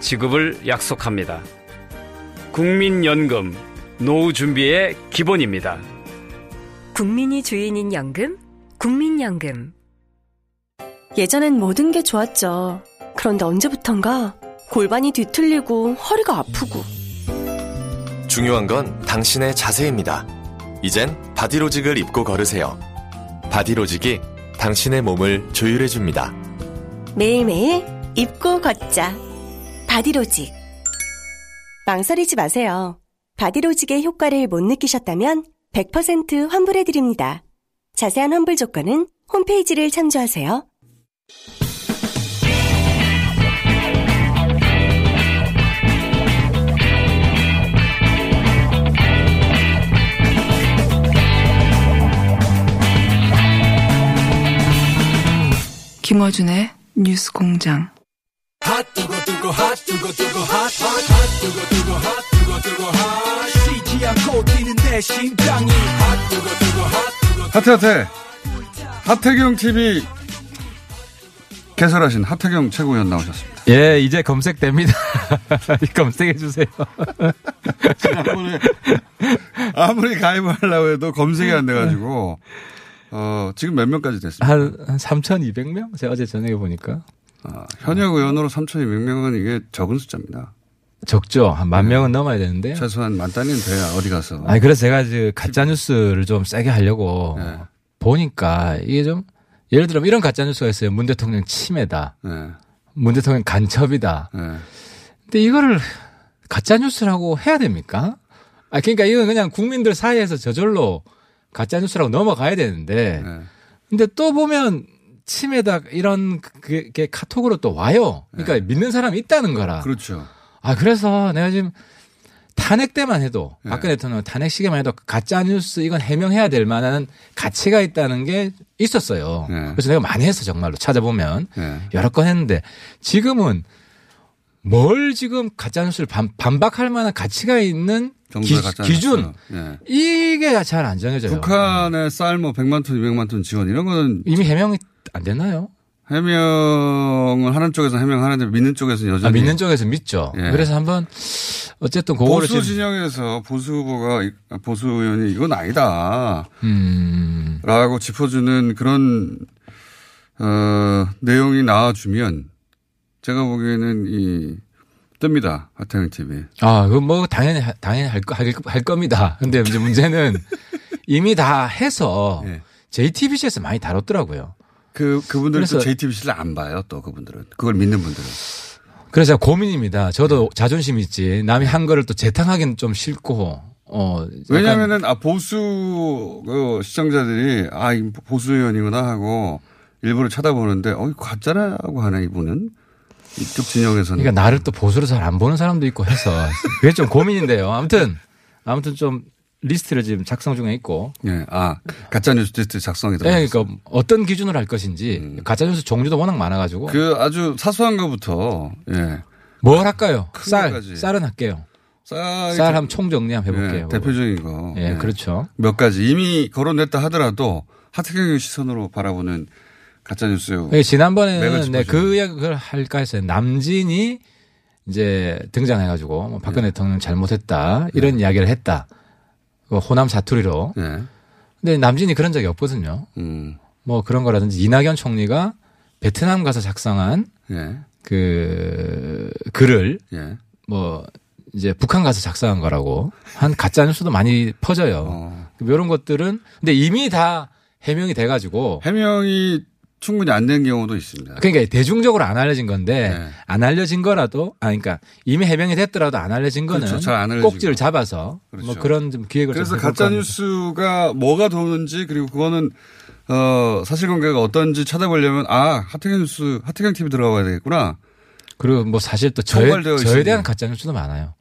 지급을 약속합니다. 국민연금, 노후 준비의 기본입니다. 국민이 주인인 연금, 국민연금. 예전엔 모든 게 좋았죠. 그런데 언제부턴가 골반이 뒤틀리고 허리가 아프고 중요한 건 당신의 자세입니다. 이젠 바디로직을 입고 걸으세요. 바디로직이 당신의 몸을 조율해줍니다. 매일매일 입고 걷자. 바디로직. 망설이지 마세요. 바디로직의 효과를 못 느끼셨다면 100% 환불해드립니다. 자세한 환불 조건은 홈페이지를 참조하세요. 김어준의 뉴스 공장. 하태 하태 하태경 TV 개설하신 하태경 최고위원 나오셨습니다. 예, 이제 검색됩니다. 검색해 주세요. 지난번에 아무리 가입을 하려고 해도 검색이 안 돼가지고 어, 지금 몇 명까지 됐습니까? 한, 한 3,200명? 제가 어제 저녁에 보니까. 아, 현역 의원으로 3,200명은 이게 적은 숫자입니다. 적죠. 한 만 명은 넘어야 되는데. 최소한 만 단위는 돼야 어디 가서. 아니, 그래서 제가 그 가짜뉴스를 좀 세게 하려고 네. 보니까 이게 좀 예를 들면 이런 가짜뉴스가 있어요. 문 대통령 침해다. 네. 문 대통령 간첩이다. 네. 근데 이거를 가짜뉴스라고 해야 됩니까? 아, 그러니까 이건 그냥 국민들 사이에서 저절로 가짜뉴스라고 넘어가야 되는데. 네. 근데 또 보면 침해다 이런 그- 게 카톡으로 또 와요. 그러니까 믿는 사람이 있다는 거라. 그렇죠. 아, 그래서 내가 지금 탄핵 때만 해도 네. 박근혜 대통령 탄핵 시기만 해도 가짜 뉴스 이건 해명해야 될 만한 가치가 있다는 게 있었어요. 네. 그래서 내가 많이 했어 정말로 찾아보면 네. 여러 건 했는데 지금은 뭘 지금 가짜 뉴스를 반, 반박할 만한 가치가 있는 기, 뉴스. 예. 이게 잘 안 정해져요. 북한의 쌀뭐 100만 톤, 200만 톤 지원 이런 거는 이미 해명이 안 됐나요? 해명을 하는 쪽에서 해명하는데 믿는 쪽에서는 여전히 아, 믿는 쪽에서 믿죠. 예. 그래서 한번 어쨌든 그거를 보수 진영에서 보수 후보가 이- 보수 의원이 이건 아니다. 음. 라고 짚어주는 그런 어, 내용이 나와주면 제가 보기에는 이 뜹니다. 하태경 TV. 아, 그뭐 당연히 하- 당연히 할, 거- 할, 할 겁니다. 근데 이제 문제는 이미 다 해서 예. JTBC에서 많이 다뤘더라고요. 그 그분들은 또 JTBC를 안 봐요. 또 그분들은 그걸 믿는 분들은. 그래서 고민입니다. 네. 저도 자존심 있지. 남이 한 거를 또 재탕하기는 좀 싫고, 어. 약간 왜냐하면은 아 보수 그 시청자들이 아이 보수 의원이구나 하고 일부러 쳐다보는데 어 가짜라고 하네 이분은 이쪽 진영에서는. 그러니까 나를 또 보수로 잘 안 보는 사람도 있고 해서 그게 좀 고민인데요. 아무튼, 아무튼 좀 리스트를 지금 작성 중에 있고. 예, 아 가짜 뉴스 리스트 작성이 들어. 네, 그러니까 어떤 기준으로 할 것인지 가짜뉴스 종류도 워낙 많아가지고 음. 그 아주 사소한 것부터 예. 뭘 할까요? 큰 쌀, 것까지. 쌀은 할게요. 쌀, 쌀 한번 총정리 한번 해볼게요. 예, 대표적인 거. 예, 그렇죠. 몇 가지 이미 거론됐다 하더라도 하태경 시선으로 바라보는 가짜뉴스. 예, 지난번에는 네. 그 이야기를 할까 했어요. 남진이 이제 등장해가지고 뭐 박근혜 대통령 잘못했다 이런 이야기를 했다. 그 호남 사투리로. 예. 근데 남진이 그런 적이 없거든요. 음. 뭐 그런 거라든지 이낙연 총리가 베트남 가서 작성한 예. 그 글을 예. 뭐 이제 북한 가서 작성한 거라고 한 가짜 뉴스도 많이 퍼져요. 어. 이런 것들은 근데 이미 다 해명이 돼가지고 해명이 충분히 안 된 경우도 있습니다. 그러니까 대중적으로 안 알려진 건데 네. 안 알려진 거라도 아 그러니까 이미 해명이 됐더라도 안 알려진 거는 그렇죠. 알려진 꼭지를 거. 잡아서 그렇죠. 뭐 그런 좀 기획을 그래서 가짜. 뉴스가 뭐가 도는지 그리고 그거는 어 사실관계가 어떤지 찾아보려면 아 하태경 뉴스 하태경 TV 들어가야 되겠구나. 그리고 뭐 사실 또 저에, 저에. 대한 가짜 뉴스도 많아요.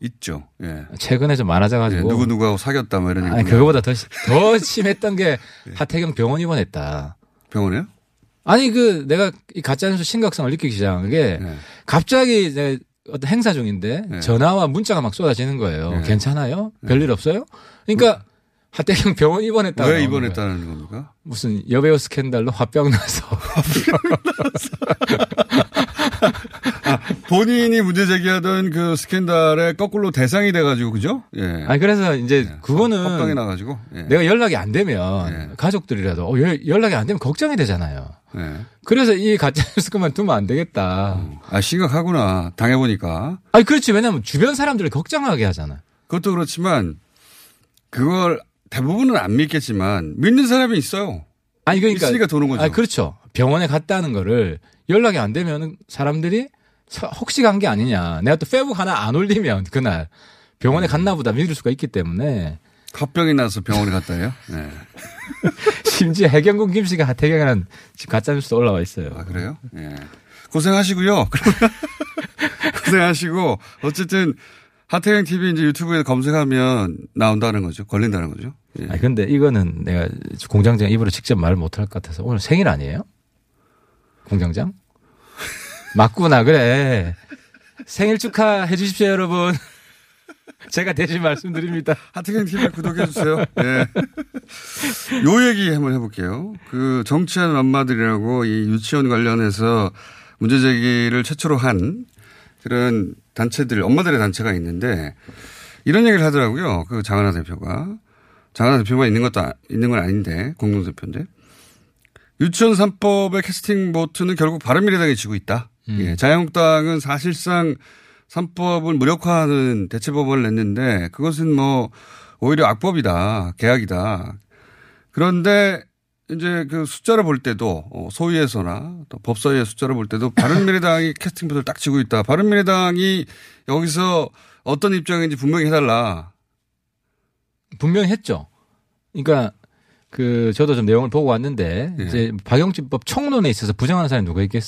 있죠. 예. 최근에 좀 많아져가지고 예, 누구 누구하고 사귀었다 뭐 이런 얘기. 아니 그거보다 더, 시- 더 심했던 게 하태경 병원 입원했다. 병원에요? 아니 그 내가 이 가짜뉴스 심각성을 느끼기 시작한 게 네. 갑자기 이제 어떤 행사 중인데 네. 전화와 문자가 막 쏟아지는 거예요. 네. 괜찮아요? 별일 없어요? 그러니까 하태경 병원 입원했다. 왜 입원했다는 겁니까? 무슨 여배우 스캔들로 화병 나서 본인이 문제 제기하던 그 스캔들의 거꾸로 대상이 돼가지고 그죠? 예. 아니 그래서 이제 그거는 합병이 나가지고. 예. 내가 연락이 안 되면 가족들이라도 어, 연- 연락이 안 되면 걱정이 되잖아요. 예. 그래서 이 가짜뉴스 그만 두면 안 되겠다. 아 심각하구나 당해보니까. 아니 그렇지 왜냐면 주변 사람들을 걱정하게 하잖아. 그것도 그렇지만 그걸 대부분은 안 믿겠지만 믿는 사람이 있어요. 아니 그러니까 있으니까 도는 거죠. 아니, 그렇죠. 병원에 갔다는 거를 연락이 안 되면 사람들이 서- 혹시 간 게 아니냐. 내가 또 페북 하나 안 올리면 그날 병원에 갔나 보다 믿을 수가 있기 때문에 합병이 나서 병원에 갔다요? 네. 심지어 해경군 김 씨가 하태경이라는 지금 가짜뉴스 올라와 있어요. 아, 그래요? 예. 고생하시고요. 그러면 고생하시고 어쨌든 하태경 TV 이제 유튜브에 검색하면 나온다는 거죠. 걸린다는 거죠. 예. 아니, 근데 이거는 내가 공장장 입으로 직접 말을 못할 것 같아서 오늘 생일 아니에요? 공장장? 맞구나, 그래. 생일 축하해 주십시오, 여러분. 제가 대신 말씀드립니다. 하태경 TV 구독해 주세요. 예. 요 얘기 한번 해볼게요. 그 정치하는 엄마들이라고 이 유치원 관련해서 문제 제기를 최초로 한 그런 단체들, 엄마들의 단체가 있는데 이런 얘기를 하더라고요. 그 장하나 대표가. 장하나 대표만 있는 것도, 아- 있는 건 아닌데, 공동대표인데. 유치원 3법의 캐스팅 보트는 결국 바른미래당이 지고 있다. 예, 자유한국당은 사실상 3법을 무력화하는 대체법원을 냈는데 그것은 뭐 오히려 악법이다. 계약이다. 그런데 이제 그 숫자를 볼 때도 어, 소위에서나 또 법사위의 숫자를 볼 때도 바른미래당이 캐스팅 보트를 딱 지고 있다. 바른미래당이 여기서 어떤 입장인지 분명히 해달라. 분명히 했죠. 그러니까 그 저도 좀 내용을 보고 왔는데 예. 이제 박영진법 총론에 있어서 부정하는 사람이 누가 있겠,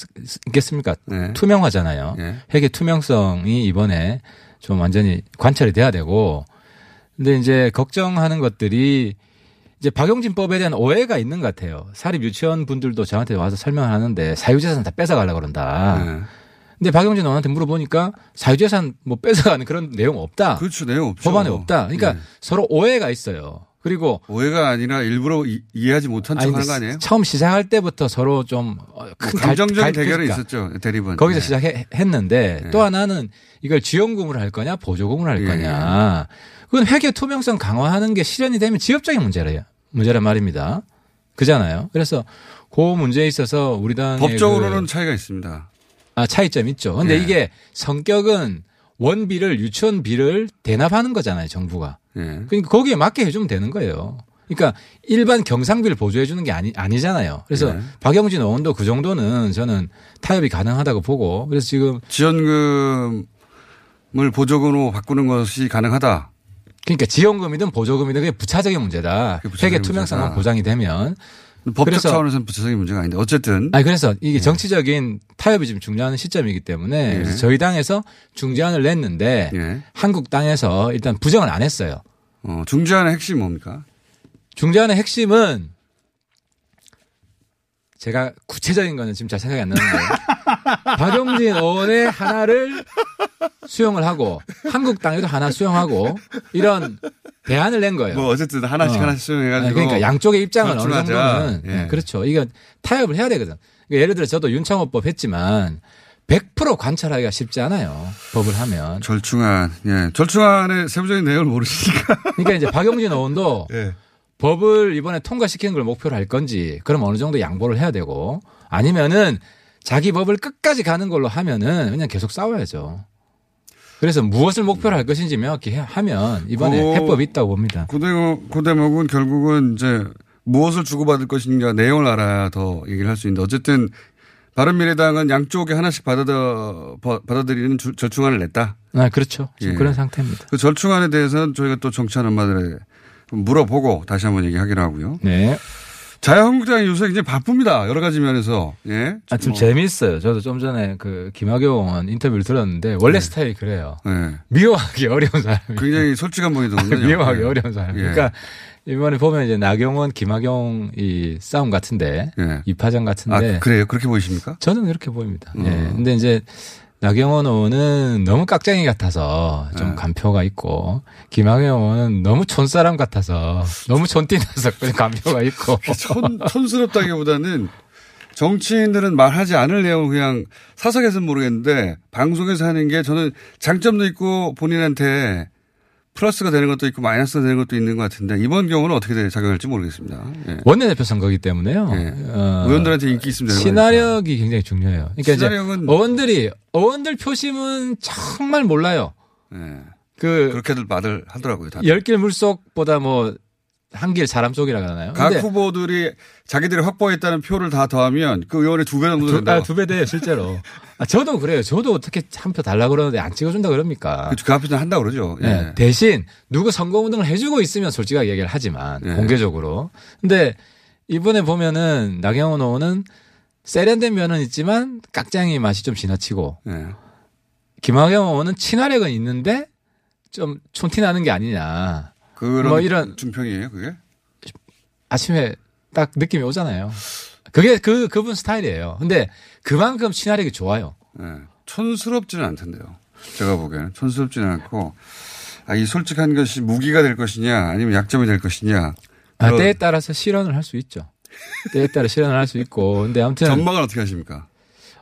있겠습니까? 네. 투명하잖아요. 예. 핵의 투명성이 이번에 좀 완전히 관찰이 돼야 되고 근데 이제 걱정하는 것들이 이제 박용진법에 대한 오해가 있는 것 같아요. 사립 유치원 분들도 저한테 와서 설명을 하는데 사유재산 다 뺏어가려고 그런다. 네. 근데 박용진 의원한테 물어보니까 사유재산 뭐 뺏어가는 그런 내용 없다. 그렇죠. 내용 없죠. 법안에 없다. 그러니까 네. 서로 오해가 있어요. 그리고 오해가 아니라 일부러 이, 해하지 못한 아니, 척 하는 근데 거 아니에요? 처음 시작할 때부터 서로 좀뭐큰 감정적인 대결이 있었죠. 대립은. 거기서 네. 시작했는데 네. 또 하나는 이걸 지원금으로 할 거냐 보조금으로 할 예. 거냐. 그건 회계 투명성 강화하는 게 실현이 되면 지역적인 문제래요. 문제란 말입니다. 그잖아요. 그래서 그 문제에 있어서 우리 당의 법적으로는 그 차이가 있습니다. 아, 차이점 있죠. 근데 예. 이게 성격은 원비를 유치원비를 대납하는 거잖아요, 정부가. 예. 그러니까 거기에 맞게 해주면 되는 거예요. 그러니까 일반 경상비를 보조해 주는 게 아니, 아니잖아요. 그래서 네. 박영진 의원도 그 정도는 저는 타협이 가능하다고 보고 그래서 지금 지원금을 보조금으로 바꾸는 것이 가능하다. 그러니까 지원금이든 보조금이든 그게 부차적인 문제다. 회계 투명성만. 보장이 되면. 법적 차원에서는 부차적인 문제가 아닌데 어쨌든 아니 그래서 이게 정치적인 타협이 지금 중요한 시점이기 때문에 예. 그래서 저희 당에서 중재안을 냈는데 예. 한국 당에서 일단 부정을 안 했어요. 어, 중재안의 핵심이 뭡니까? 중재안의 핵심은 제가 구체적인 거는 지금 잘 생각이 안 나는데 박용진 의원의 하나를 수용을 하고 한국당에도 하나 수용하고 이런 대안을 낸 거예요. 뭐 어쨌든 하나씩 어. 하나씩 수용해가지고. 그러니까 양쪽의 입장은 어느. 정도는 예. 예, 그렇죠. 이거 타협을 해야 되거든. 그러니까 예를 들어 저도 윤창호법 했지만 100% 관찰하기가 쉽지 않아요. 법을 하면. 절충안, 예. 절충안의 세부적인 내용을 모르시니까. 그러니까 이제 박용진 의원도 예. 법을 이번에 통과시키는 걸 목표로 할 건지 그럼 어느 정도 양보를 해야 되고 아니면은 자기 법을 끝까지 가는 걸로 하면은 그냥 계속 싸워야죠. 그래서 무엇을 목표로 할 것인지 명확히 해- 하면 이번에 그- 해법이 있다고 봅니다. 그 대목, 그 대목은 결국은 이제 무엇을 주고받을 것인가 내용을 알아야 더 얘기를 할 수 있는데 어쨌든 바른미래당은 양쪽에 하나씩 받아, 받아들이는 주- 절충안을 냈다. 아, 그렇죠. 지금 예. 그런 상태입니다. 그 절충안에 대해서는 저희가 또 정치하는 엄마들에 물어보고 다시 한번 얘기하기로 하고요. 네. 자유한국당이 요새 이제 바쁩니다. 여러 가지 면에서. 예. 아, 좀 뭐, 재미있어요. 저도 좀 전에 그 김학용 의원 인터뷰를 들었는데 원래 스타일이 그래요. 예. 미워하기 어려운 사람이. 굉장히 솔직한 분이더군요. 미워하기 예. 어려운 사람. 예. 그러니까 이번에 보면 이제 나경원, 김학용 이 싸움 같은데 예. 이파전 아, 같은데 그래요? 그렇게 보이십니까? 저는 그렇게 보입니다. 음. 예. 근데 이제 나경원 의원은 너무 깍쟁이 같아서 좀 네. 간표가 있고 김학용 의원은 너무 촌사람 같아서 너무 촌띠나서 간표가 있고 촌, 촌스럽다기보다는 정치인들은 말하지 않을 내용을 그냥 사석에서는 모르겠는데 방송에서 하는 게 저는 장점도 있고 본인한테 플러스가 되는 것도 있고 마이너스가 되는 것도 있는 것 같은데 이번 경우는 어떻게 작용할지 모르겠습니다. 예. 원내대표 선거기 때문에요. 예. 어, 의원들한테 인기 있으면 되는 친화력이 굉장히 중요해요. 그러니까 친화력은- 이제 의원들이 의원들 표심은 정말 몰라요. 예. 그 그렇게들 말을 하더라고요. 다들. 열 길 물속보다 뭐 한길 사람 속이라 그러나요? 각 후보들이 자기들이 확보했다는 표를 다 더하면 그 의원의 두 배 정도 두, 된다. 아, 두배 돼요, 실제로. 아, 저도 그래요. 저도 어떻게 한 표 달라 그러는데 안 찍어준다 그럽니까? 그 앞에서 한다 그러죠. 예. 네, 대신 누구 선거 운동을 해주고 있으면 솔직하게 얘기를 하지만 예. 공개적으로. 근데 이번에 보면은 나경원 의원은 세련된 면은 있지만 깍쟁이 맛이 좀 지나치고 예. 김학영 의원은 친화력은 있는데 좀 촌티 나는 게 아니냐. 그런 뭐 이런 중평이에요, 그게? 아침에 딱 느낌이 오잖아요. 그게 그 그분 스타일이에요. 근데 그만큼 친화력이 좋아요. 예. 촌스럽지는 않던데요. 제가 보기에는 촌스럽지는 않고 아, 이 솔직한 것이 무기가 될 것이냐 아니면 약점이 될 것이냐. 아, 때에 따라서 실현을 할 수 있죠. 때에 따라 실현을 할 수 있고. 근데 아무튼 전망은 어떻게 하십니까?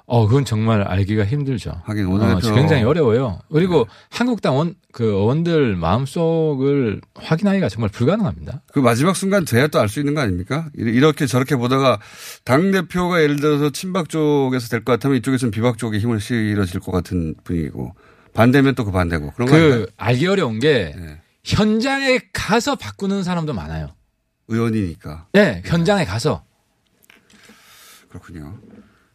어, 그건 정말 알기가 힘들죠. 하긴 어, 원내대표 굉장히 어려워요. 그리고 한국당 원, 그 의원들 마음속을 확인하기가 정말 불가능합니다. 그 마지막 순간 돼야 또 알 수 있는 거 아닙니까? 이렇게 저렇게 보다가 당 대표가 예를 들어서 친박 쪽에서 될 것 같으면 이쪽에서는 비박 쪽에 힘을 실어질 것 같은 분위기고 반대면 또 그 반대고 그런? 그 알기 어려운 게 네. 현장에 가서 바꾸는 사람도 많아요. 의원이니까 네, 현장에 가서. 그렇군요.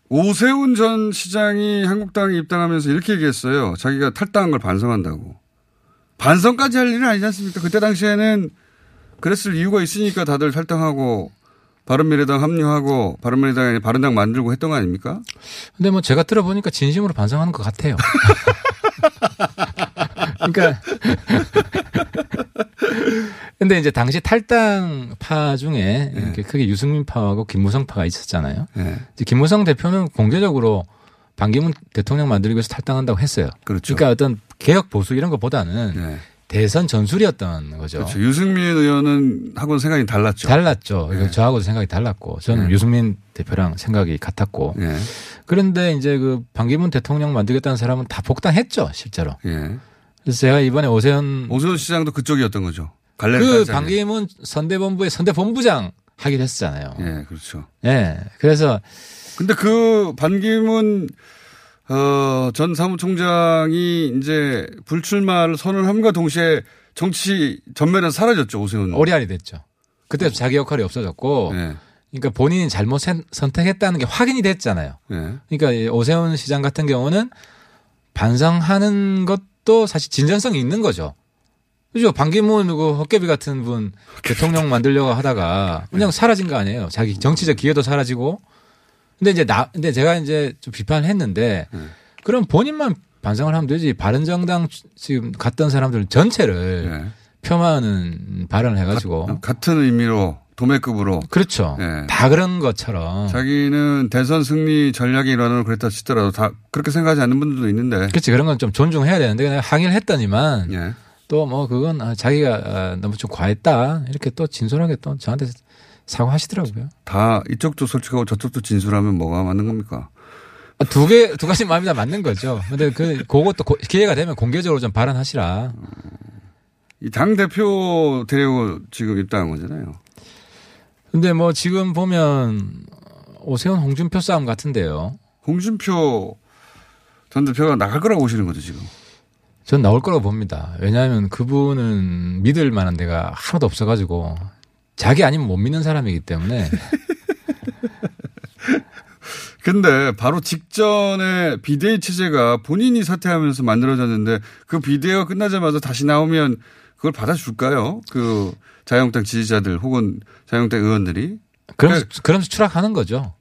오세훈 전 시장이 한국당에 입당하면서 이렇게 얘기했어요. 자기가 탈당한 걸 반성한다고. 반성까지 할 일은 아니지 않습니까? 그때 당시에는 그랬을 이유가 있으니까 다들 탈당하고 바른미래당 합류하고 바른미래당이 바른당 만들고 했던 거 아닙니까? 근데 뭐 제가 들어보니까 진심으로 반성하는 것 같아요. 그러니까. 근데 이제 당시 탈당파 중에 이렇게 크게 유승민 파하고 김무성 파가 있었잖아요. 네. 이제 김무성 대표는 공개적으로 반기문 대통령 만들기 위해서 탈당한다고 했어요. 그렇죠. 그러니까 어떤 개혁 보수 이런 것보다는 네. 대선 전술이었던 거죠. 그렇죠. 유승민 의원은 하고는 생각이 달랐죠. 달랐죠. 네. 저하고도 생각이 달랐고 저는 네. 유승민 대표랑 생각이 같았고 예. 그런데 이제 그 반기문 대통령 만들겠다는 사람은 다 복당했죠, 실제로. 예. 그래서 제가 이번에 오세훈 오세훈 시장도 그쪽이었던 거죠. 그. 반기문 선대본부의 선대본부장 하기로 했었잖아요. 예, 그렇죠. 예. 그래서 근데 그 반기문 어, 전 사무총장이 이제 불출마를 선언함과 동시에 정치 전면에서 사라졌죠, 오세훈. 오리알이 됐죠. 그때 자기 역할이 없어졌고 예. 그러니까 본인이 잘못 선- 선택했다는 게 확인이 됐잖아요. 예. 그러니까 이 오세훈 시장 같은 경우는 반성하는 것 도 사실 진전성이 있는 거죠. 그죠? 반기문 그 헛개비 같은 분 대통령 만들려고 하다가 그냥 사라진 거 아니에요. 자기 정치적 기회도 사라지고. 근데 이제 나, 근데 제가 이제 좀 비판을 했는데 그럼 본인만 반성을 하면 되지. 바른 정당 지금 갔던 사람들 전체를 예. 폄하하는 발언을 해가지고. 같은 의미로 도매급으로. 그렇죠. 예. 다 그런 것처럼. 자기는 대선 승리 전략의 일환으로 그랬다 치더라도 다 그렇게 생각하지 않는 분들도 있는데. 그렇지. 그런 건 좀 존중해야 되는데 그냥 항의를 했더니만 예. 또뭐 그건 아, 자기가 아, 너무 좀 과했다. 이렇게 또 진솔하게 또 저한테 사과하시더라고요. 다 이쪽도 솔직하고 저쪽도 진술하면 뭐가 맞는 겁니까? 아, 두 개, 두 가지 마음이 다 맞는 거죠. 근데 그, 그것도 고- 기회가 되면 공개적으로 좀 발언하시라. 이 당 대표 데리고 지금 입당한 거잖아요. 근데 뭐 지금 보면 오세훈 홍준표 싸움 같은데요. 홍준표 전 대표가 나갈 거라고 보시는 거죠, 지금. 전 나올 거라고 봅니다. 왜냐하면 그분은 믿을 만한 데가 하나도 없어가지고 자기 아니면 못 믿는 사람이기 때문에 근데 바로 직전에 비대위 체제가 본인이 사퇴하면서 만들어졌는데 그 비대위가 끝나자마자 다시 나오면 그걸 받아줄까요? 그 자유한국당 지지자들 혹은 자유한국당 의원들이. 그러면서, 그러면서 추락하는 거죠.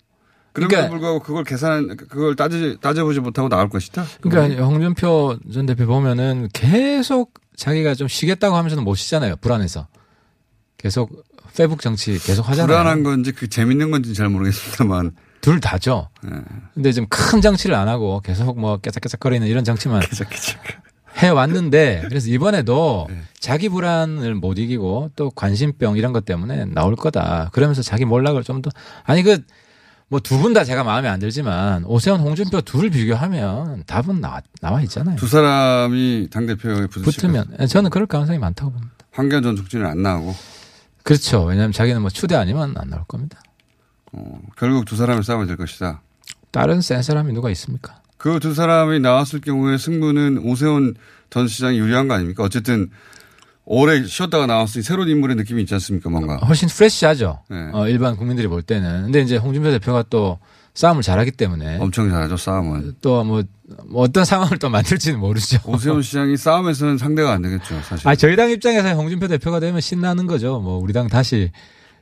그럼에도 그러니까- 불구하고 그걸 계산, 그걸 따지, 따져보지 못하고 나올 것이다? 그러니까 홍준표 전 대표 보면은 계속 자기가 좀 쉬겠다고 하면서는 못 쉬잖아요. 불안해서. 계속 페북 정치 계속 하잖아요. 불안한 건지 그 재밌는 건지 잘 모르겠습니다만. 둘 다죠. 예. 근데 지금 큰 정치를 안 하고 계속 뭐 깨작깨작거리는 이런 정치만 해 왔는데 그래서 이번에도 네. 자기 불안을 못 이기고 또 관심병 이런 것 때문에 나올 거다. 그러면서 자기 몰락을 좀 더 아니 그 뭐 두 분 다 제가 마음에 안 들지만 오세훈 홍준표 둘 비교하면 답은 나와, 나와 있잖아요. 두 사람이 당 대표에 붙으면 붙으면 저는 그럴 가능성이 많다고 봅니다. 황교안 전 총재는 안 나오고 그렇죠. 왜냐하면 자기는 뭐 추대 아니면 안 나올 겁니다. 어, 결국 두 사람의 싸움이 될 것이다. 다른 센 사람이 누가 있습니까? 그 두 사람이 나왔을 경우에 승부는 오세훈 전 시장이 유리한 거 아닙니까? 어쨌든 오래 쉬었다가 나왔으니 새로운 인물의 느낌이 있지 않습니까? 뭔가. 훨씬 프레시하죠. 네. 어, 일반 국민들이 볼 때는. 근데 이제 홍준표 대표가 또 싸움을 잘하기 때문에 엄청 잘하죠, 싸움은. 또 뭐 어떤 상황을 또 만들지는 모르죠. 오세훈 시장이 싸움에서는 상대가 안 되겠죠, 사실. 아 저희 당 입장에서 홍준표 대표가 되면 신나는 거죠. 뭐 우리 당 다시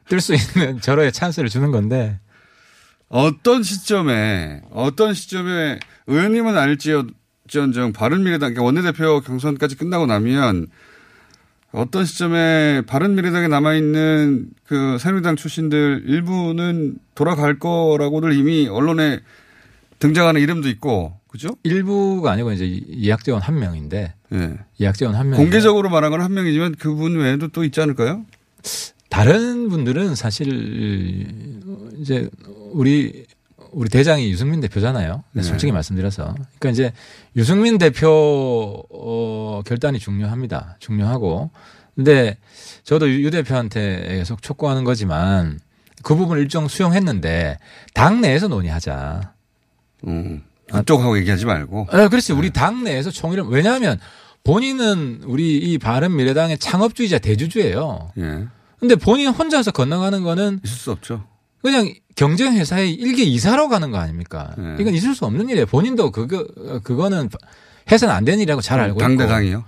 뜰 수 있는 절호의 찬스를 주는 건데. 어떤 시점에, 어떤 시점에 의원님은 아닐지언정 바른미래당, 그러니까 원내대표 경선까지 끝나고 나면 어떤 시점에 바른미래당에 남아있는 그 새누리당 출신들 일부는 돌아갈 거라고들 이미 언론에 등장하는 이름도 있고, 그죠? 일부가 아니고 이제 예약대원 한 명인데 예. 예약대원 한 명. 공개적으로 말한 건 한 명이지만 그분 외에도 또 있지 않을까요? 다른 분들은 사실 이제 우리 우리 대장이 유승민 대표잖아요. 네. 솔직히 말씀드려서. 그러니까 이제 유승민 대표 어, 결단이 중요합니다. 중요하고. 근데 저도 유, 유 대표한테 계속 촉구하는 거지만 그 부분 일정 수용했는데 당 내에서 논의하자. 음. 그쪽하고 얘기하지 말고. 아, 그렇지. 우리 당 내에서 총의를 왜냐하면 본인은 우리 이 바른 미래당의 창업주의자 대주주예요. 예. 근데 본인 혼자서 건너가는 거는 있을 수 없죠. 그냥 경쟁회사의 일개 이사로 가는 거 아닙니까? 네. 이건 있을 수 없는 일이에요. 본인도 그거, 그거는 해서는 안 되는 일이라고 잘 알고 있고. 당대 당이요?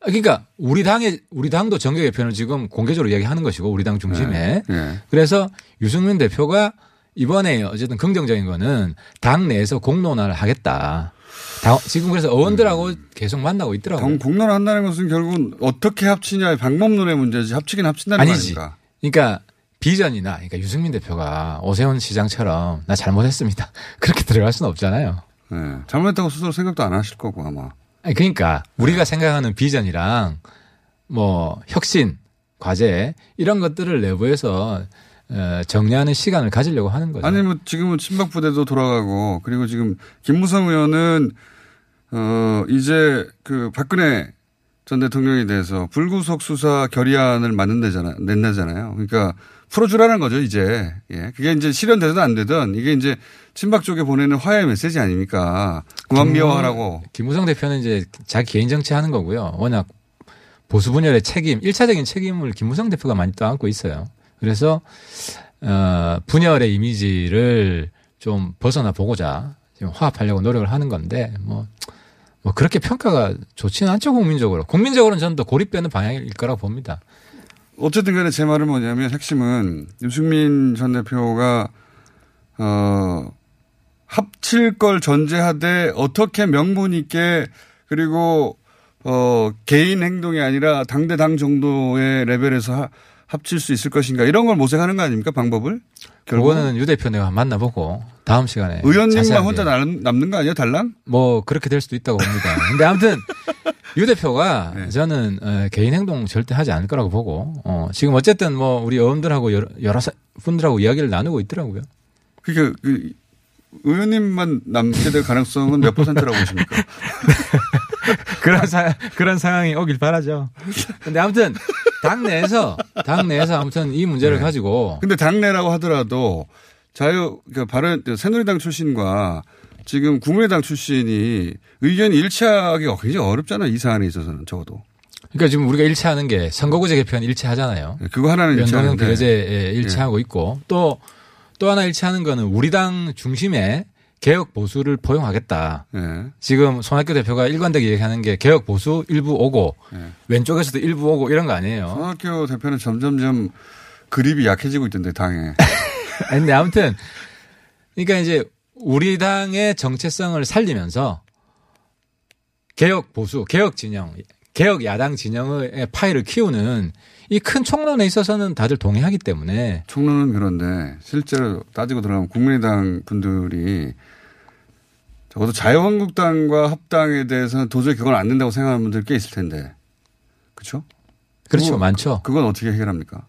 그러니까 우리 당의, 우리 당도 정계 개편을 지금 공개적으로 이야기하는 것이고 우리 당 중심에. 예. 그래서 유승민 대표가 이번에 어쨌든 긍정적인 거는 당 내에서 공론화를 하겠다. 당- 지금 그래서 의원들하고 계속 만나고 있더라고요. 경 공론을 한다는 것은 결국은 어떻게 합치냐의 방법론의 문제지 합치긴 합친다는 아니지. 거 아닙니까? 그러니까 비전이나 그러니까 유승민 대표가 오세훈 시장처럼 나 잘못했습니다. 그렇게 들어갈 수는 없잖아요. 예. 잘못했다고 스스로 생각도 안 하실 거고 아마. 아니, 그러니까 우리가 생각하는 비전이랑 뭐 혁신, 과제 이런 것들을 내부에서 어, 정리하는 시간을 가지려고 하는 거죠. 아니 뭐 지금은 친박 부대도 돌아가고 그리고 지금 김무성 의원은 어 이제 그 박근혜 전 대통령에 대해서 불구속 수사 결의안을 만든다잖아 낸다잖아요. 그러니까 풀어주라는 거죠 이제. 예. 그게 이제 실현되든 안 되든 이게 이제 친박 쪽에 보내는 화해 메시지 아닙니까? 그만 미워하라고. 김무성 대표는 이제 자기 개인 정치 하는 거고요. 워낙 보수 분열의 책임, 일차적인 책임을 김무성 대표가 많이 떠안고 있어요. 그래서 어, 분열의 이미지를 좀 벗어나 보고자 지금 화합하려고 노력을 하는 건데 뭐, 뭐 그렇게 평가가 좋지는 않죠 국민적으로. 국민적으로는 저는 또 고립되는 방향일 거라고 봅니다. 어쨌든 간에 제 말은 뭐냐면 핵심은 유승민 전 대표가 어 합칠 걸 전제하되 어떻게 명분 있게 그리고 어 개인 행동이 아니라 당대 당 정도의 레벨에서 하, 합칠 수 있을 것인가 이런 걸 모색하는 거 아닙니까 방법을? 그거는 유 대표 내가 만나보고 다음 시간에 의원님만 자세하게. 혼자 남, 남는 거 아니에요 달랑? 뭐 그렇게 될 수도 있다고 봅니다. 근데 아무튼 유 대표가 네. 저는 어, 개인 행동 절대 하지 않을 거라고 보고 어, 지금 어쨌든 뭐 우리 의원들하고 여러, 여러 사- 분들하고 이야기를 나누고 있더라고요. 그러니까 그 의원님만 남게 될 가능성은 몇 퍼센트라고 보십니까? 그런 사, 그런 상황이 오길 바라죠. 근데 아무튼 당 내에서 당 내에서 아무튼 이 문제를 네. 가지고 근데 당내라고 하더라도 자유 그 바른 새누리당 출신과 지금 국민의당 출신이 의견이 일치하기가 굉장히 어렵잖아요. 이 사안에 있어서는 적어도. 그러니까 지금 우리가 일치하는 게 선거구제 개편 일치하잖아요. 네, 그거 하나는 연동형 일치하는데. 예. 비례제 일치하고 있고 또또 하나 일치하는 거는 우리 당 중심의 개혁 보수를 포용하겠다. 예. 지금 손학규 대표가 일관되게 얘기하는 게 개혁 보수 일부 오고 예. 왼쪽에서도 일부 오고 이런 거 아니에요. 손학규 대표는 점점점 그립이 약해지고 있던데 당에. 아니, 근데 아무튼 그러니까 이제 우리 당의 정체성을 살리면서 개혁 보수, 개혁 진영, 개혁 야당 진영의 파이를 키우는 이 큰 총론에 있어서는 다들 동의하기 때문에 총론은 그런데 실제로 따지고 들어가면 국민의당 분들이 적어도 자유한국당과 합당에 대해서는 도저히 그건 안 된다고 생각하는 분들 꽤 있을 텐데. 그렇죠? 그렇죠. 많죠. 그건 어떻게 해결합니까?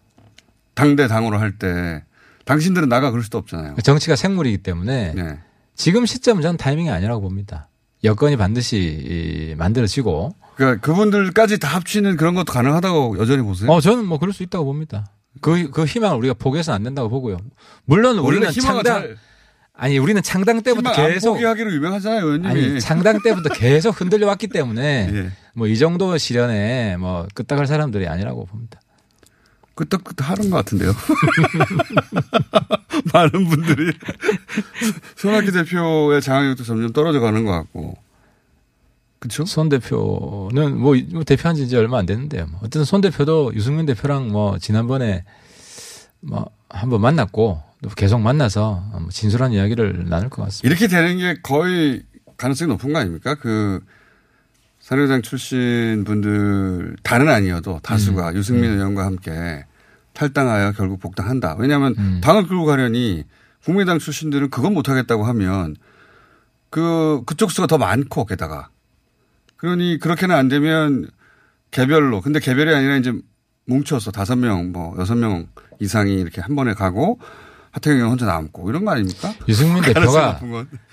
당대 당으로 할 때 당신들은 나가 그럴 수도 없잖아요. 정치가 생물이기 때문에 네. 지금 시점은 저는 타이밍이 아니라고 봅니다. 여건이 반드시 이 만들어지고 그러니까 그분들까지 다 합치는 그런 것도 가능하다고 여전히 보세요. 어 저는 뭐 그럴 수 있다고 봅니다. 그, 그 희망을 우리가 포기해서는 안 된다고 보고요. 물론 우리는 창당 잘- 아니 우리는 창당 때부터 계속 포기하기로 유명하잖아요, 의원님이. 아니 창당 때부터 계속 흔들려 왔기 때문에 예. 뭐이 정도 시련에 뭐 끄떡할 사람들이 아니라고 봅니다. 끄떡끄떡 하는 것 같은데요. 많은 분들이 손학규 대표의 장악력도 점점 떨어져 가는 것 같고. 그렇죠? 손 대표는 뭐, 뭐 대표한 지 이제 얼마 안 됐는데요. 뭐 어쨌든 손 대표도 유승민 대표랑 뭐 지난번에 뭐 한번 만났고 또 계속 만나서 뭐 진솔한 이야기를 나눌 것 같습니다. 이렇게 되는 게 거의 가능성이 높은 거 아닙니까? 그 사료장 출신 분들 다는 아니어도 음. 다수가 유승민 의원과 함께 탈당하여 결국 복당한다. 왜냐하면 음. 당을 끌고 가려니 국민의당 출신들은 그건 못하겠다고 하면 그 그쪽 수가 더 많고 게다가 그러니 그렇게는 안 되면 개별로 근데 개별이 아니라 이제 뭉쳐서 다섯 명 뭐 여섯 명 이상이 이렇게 한 번에 가고 하태경 혼자 남고 이런 거 아닙니까? 유승민 대표가.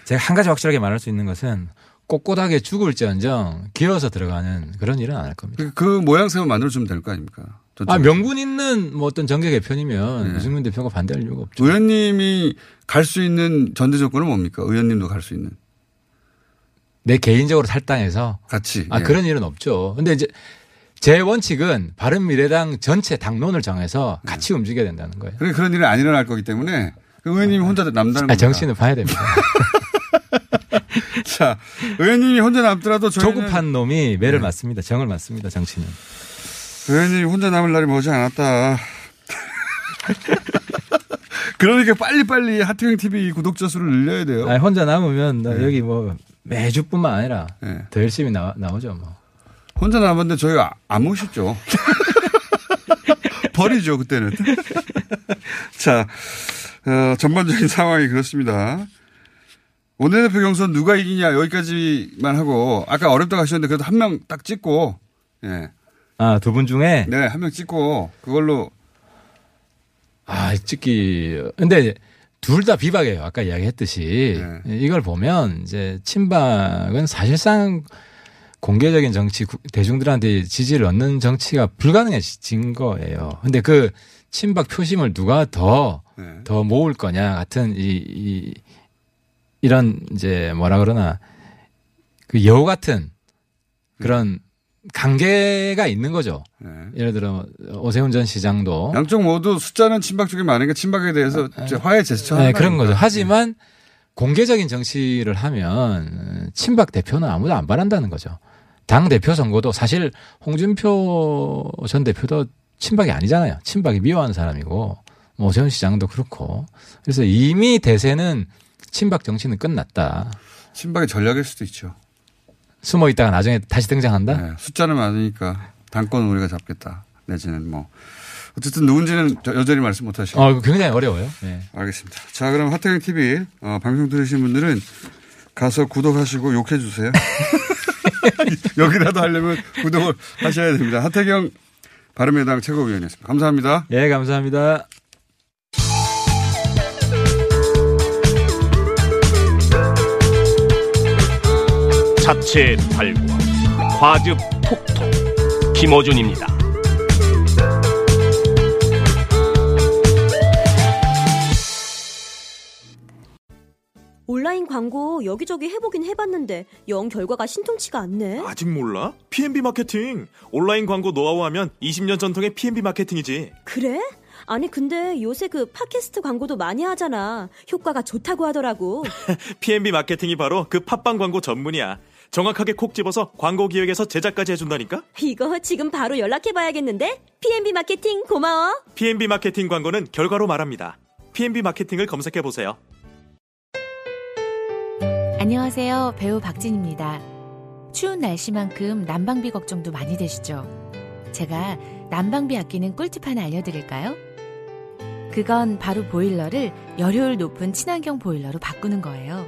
제가 한 가지 확실하게 말할 수 있는 것은 꼿꼿하게 죽을지언정 기어서 들어가는 그런 일은 안 할 겁니다. 그, 그 모양새만 만들어주면 될 거 아닙니까? 아, 명분 있는 뭐 어떤 정계 개편이면 네. 유승민 대표가 반대할 이유가 없죠. 의원님이 갈 수 있는 전제 조건은 뭡니까? 의원님도 갈 수 있는. 내 개인적으로 탈당해서 같이. 아, 예. 그런 일은 없죠. 근데 이제 제 원칙은 바른 미래당 전체 당론을 정해서 같이 움직여야 된다는 거예요. 그러니까 그런 일은 안 일어날 거기 때문에 그 의원님이 혼자 남다는 아, 겁니다. 정신을 봐야 됩니다. 자, 의원님이 혼자 남더라도 저희는 조급한 놈이 매를 맞습니다. 정을 맞습니다. 정치는. 의원님이 혼자 남을 날이 머지 않았다. 그러니까 빨리빨리 하태경 TV 구독자 수를 늘려야 돼요. 아니, 혼자 남으면 나 네. 여기 뭐 매주뿐만 아니라 네. 더 열심히 나, 나오죠. 뭐. 혼자 남았는데 저희가 안 모셨죠. 버리죠, 그때는. 자, 어, 전반적인 상황이 그렇습니다. 원내대표 경선 누가 이기냐 여기까지만 하고 아까 어렵다고 하셨는데 그래도 한 명 딱 찍고 예. 아, 두 분 중에 네, 한 명 찍고 그걸로 아, 찍기. 근데 둘 다 비박이에요. 아까 이야기했듯이. 네. 이걸 보면 이제 친박은 사실상 공개적인 정치, 구- 대중들한테 지지를 얻는 정치가 불가능해진 거예요. 근데 그 친박 표심을 누가 더, 네. 더 모을 거냐 같은 이, 이, 이런 이제 뭐라 그러나 그 여우 같은 그런 관계가 있는 거죠. 네. 예를 들어 오세훈 전 시장도 양쪽 모두 숫자는 친박 쪽이 많으니까 친박에 대해서 이제 화해 제스처 네, 그런 거죠. 하지만 공개적인 정치를 하면 친박 대표는 아무도 안 바란다는 거죠. 당 대표 선거도 사실 홍준표 전 대표도 친박이 아니잖아요. 친박이 미워하는 사람이고 뭐 오세훈 시장도 그렇고 그래서 이미 대세는 친박 정치는 끝났다. 친박의 전략일 수도 있죠. 숨어 있다가 나중에 다시 등장한다. 네, 숫자는 많으니까 당권은 우리가 잡겠다. 내지는 뭐 어쨌든 누군지는 저- 여전히 말씀 못 하시고. 어, 굉장히 어려워요. 네. 알겠습니다. 자, 그럼 하태경 TV 어, 방송 들으신 분들은 가서 구독하시고 욕해 주세요. 여기라도 하려면 구독을 하셔야 됩니다. 하태경 바른미래당 최고위원이었습니다. 감사합니다. 예, 감사합니다. 자체 발굴 과즙 톡톡 김어준입니다. 온라인 광고 여기저기 해보긴 해봤는데 영 결과가 신통치가 않네. 아직 몰라? P&B 마케팅. 온라인 광고 노하우 하면 20년 전통의 P&B 마케팅이지. 그래? 아니 근데 요새 그 팟캐스트 광고도 많이 하잖아. 효과가 좋다고 하더라고. P&B 마케팅이 바로 그 팟빵 광고 전문이야. 정확하게 콕 집어서 광고 기획에서 제작까지 해준다니까? 이거 지금 바로 연락해봐야겠는데? P&B 마케팅 고마워. P&B 마케팅 광고는 결과로 말합니다. P&B 마케팅을 검색해보세요. 안녕하세요. 배우 박진입니다. 추운 날씨만큼 난방비 걱정도 많이 되시죠? 제가 난방비 아끼는 꿀팁 하나 알려드릴까요? 그건 바로 보일러를 열효율 높은 친환경 보일러로 바꾸는 거예요.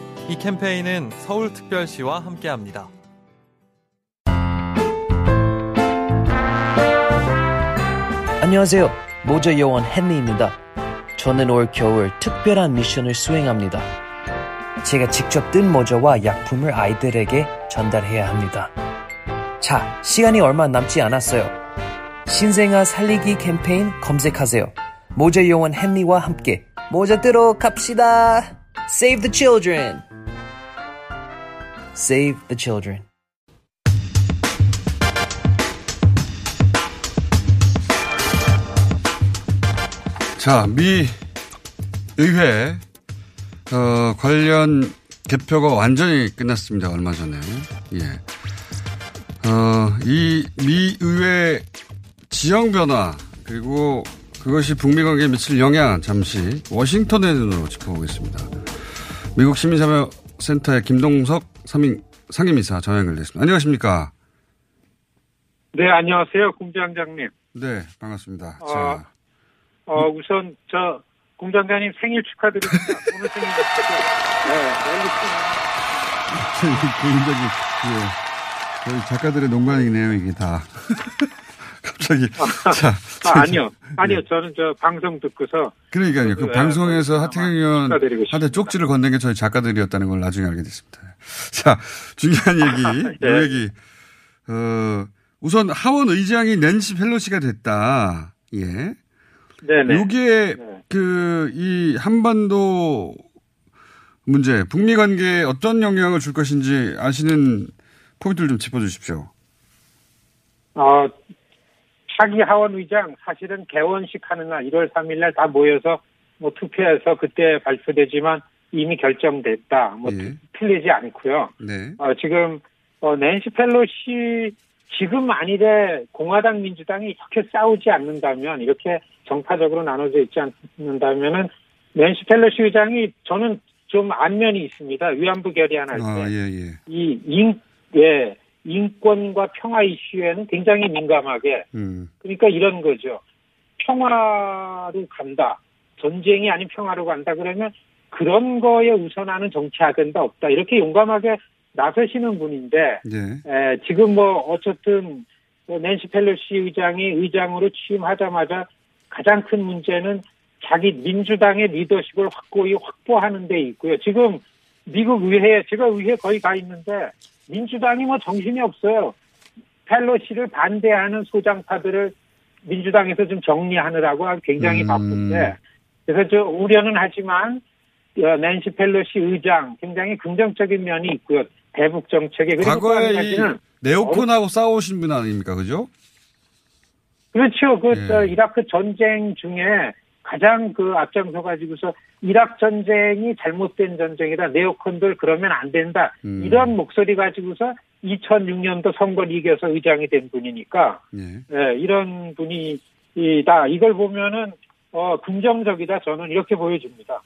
이 캠페인은 서울특별시와 함께합니다. 안녕하세요. 모자 요원 헨리입니다. 저는 올 겨울 특별한 미션을 수행합니다. 제가 직접 뜬 모자와 약품을 아이들에게 전달해야 합니다. 자, 시간이 얼마 남지 않았어요. 신생아 살리기 캠페인 검색하세요. 모자 요원 헨리와 함께 모자 뜨러 갑시다. Save the children. Save the children. 자, 미 의회 어, 관련 개표가 완전히 끝났습니다. 얼마 전에. 예. 어, 이 미 의회 지형 변화 그리고 그것이 북미 관계에 미칠 영향 잠시 워싱턴의 눈으로 짚어보겠습니다. 미국 시민사회센터의 김동석 상임, 상임이사 전화 연결됐습니다. 안녕하십니까? 네, 안녕하세요. 공장장님. 네, 반갑습니다. 어, 자, 어, 우선, 저, 공장장님 생일 축하드립니다. 오늘 생일이시죠? 네, 내일 저희 개인적인, 예. 저희 작가들의 농간이네요, 이게 다. 갑자기. 자. 아, 아니요. 아니요. 저는 저 방송 듣고서. 그러니까요. 그 네, 방송에서 하태경 의원 축하드리고 한테 쪽지를 건넨 게 저희 작가들이었다는 걸 나중에 알게 됐습니다. 자, 중요한 얘기, 네. 이 얘기. 어, 우선 하원 의장이 낸시 펠로시가 됐다. 예. 네네. 요게 그이 한반도 문제, 북미 관계에 어떤 영향을 줄 것인지 아시는 포인트를 좀 짚어주십시오. 어, 차기 하원 의장 사실은 개원식 하는 날 1월 3일 날 다 모여서 뭐 투표해서 그때 발표되지만 이미 결정됐다. 뭐 예. 틀리지 않고요. 네. 어, 지금 어, 낸시 펠로시 지금 만일에 공화당 민주당이 이렇게 싸우지 않는다면 이렇게 정파적으로 나눠져 있지 않는다면은 낸시 펠로시 의장이 저는 좀 안면이 있습니다. 위안부 결의안할 때. 아, 예, 예. 이 인, 예, 인권과 평화 이슈에는 굉장히 민감하게 음. 그러니까 이런 거죠. 평화로 간다. 전쟁이 아닌 평화로 간다. 그러면 그런 거에 우선하는 정치 아젠다 없다. 이렇게 용감하게 나서시는 분인데 네. 에, 지금 뭐 어쨌든 뭐 낸시 펠로시 의장이 의장으로 취임하자마자 가장 큰 문제는 자기 민주당의 리더십을 확고히 확보하는 데 있고요. 지금 미국 의회에 제가 의회 거의 가 있는데 민주당이 뭐 정신이 없어요. 펠로시를 반대하는 소장파들을 민주당에서 좀 정리하느라고 굉장히 음. 바쁜데 그래서 저 우려는 하지만 어, 낸시 펠로시 의장 굉장히 긍정적인 면이 있고요. 대북 정책에 그리고 또 과거에 가지는 네오콘하고 싸우신 분 아닙니까? 그죠? 그렇죠. 그 예. 저, 이라크 전쟁 중에 가장 그 앞장서 가지고서 이락 전쟁이 잘못된 전쟁이다. 네오콘들 그러면 안 된다. 음. 이런 목소리 가지고서 2006년도 선거를 이겨서 의장이 된 분이니까 예. 예, 이런 분이다. 이걸 보면은 어, 긍정적이다. 저는 이렇게 보여집니다.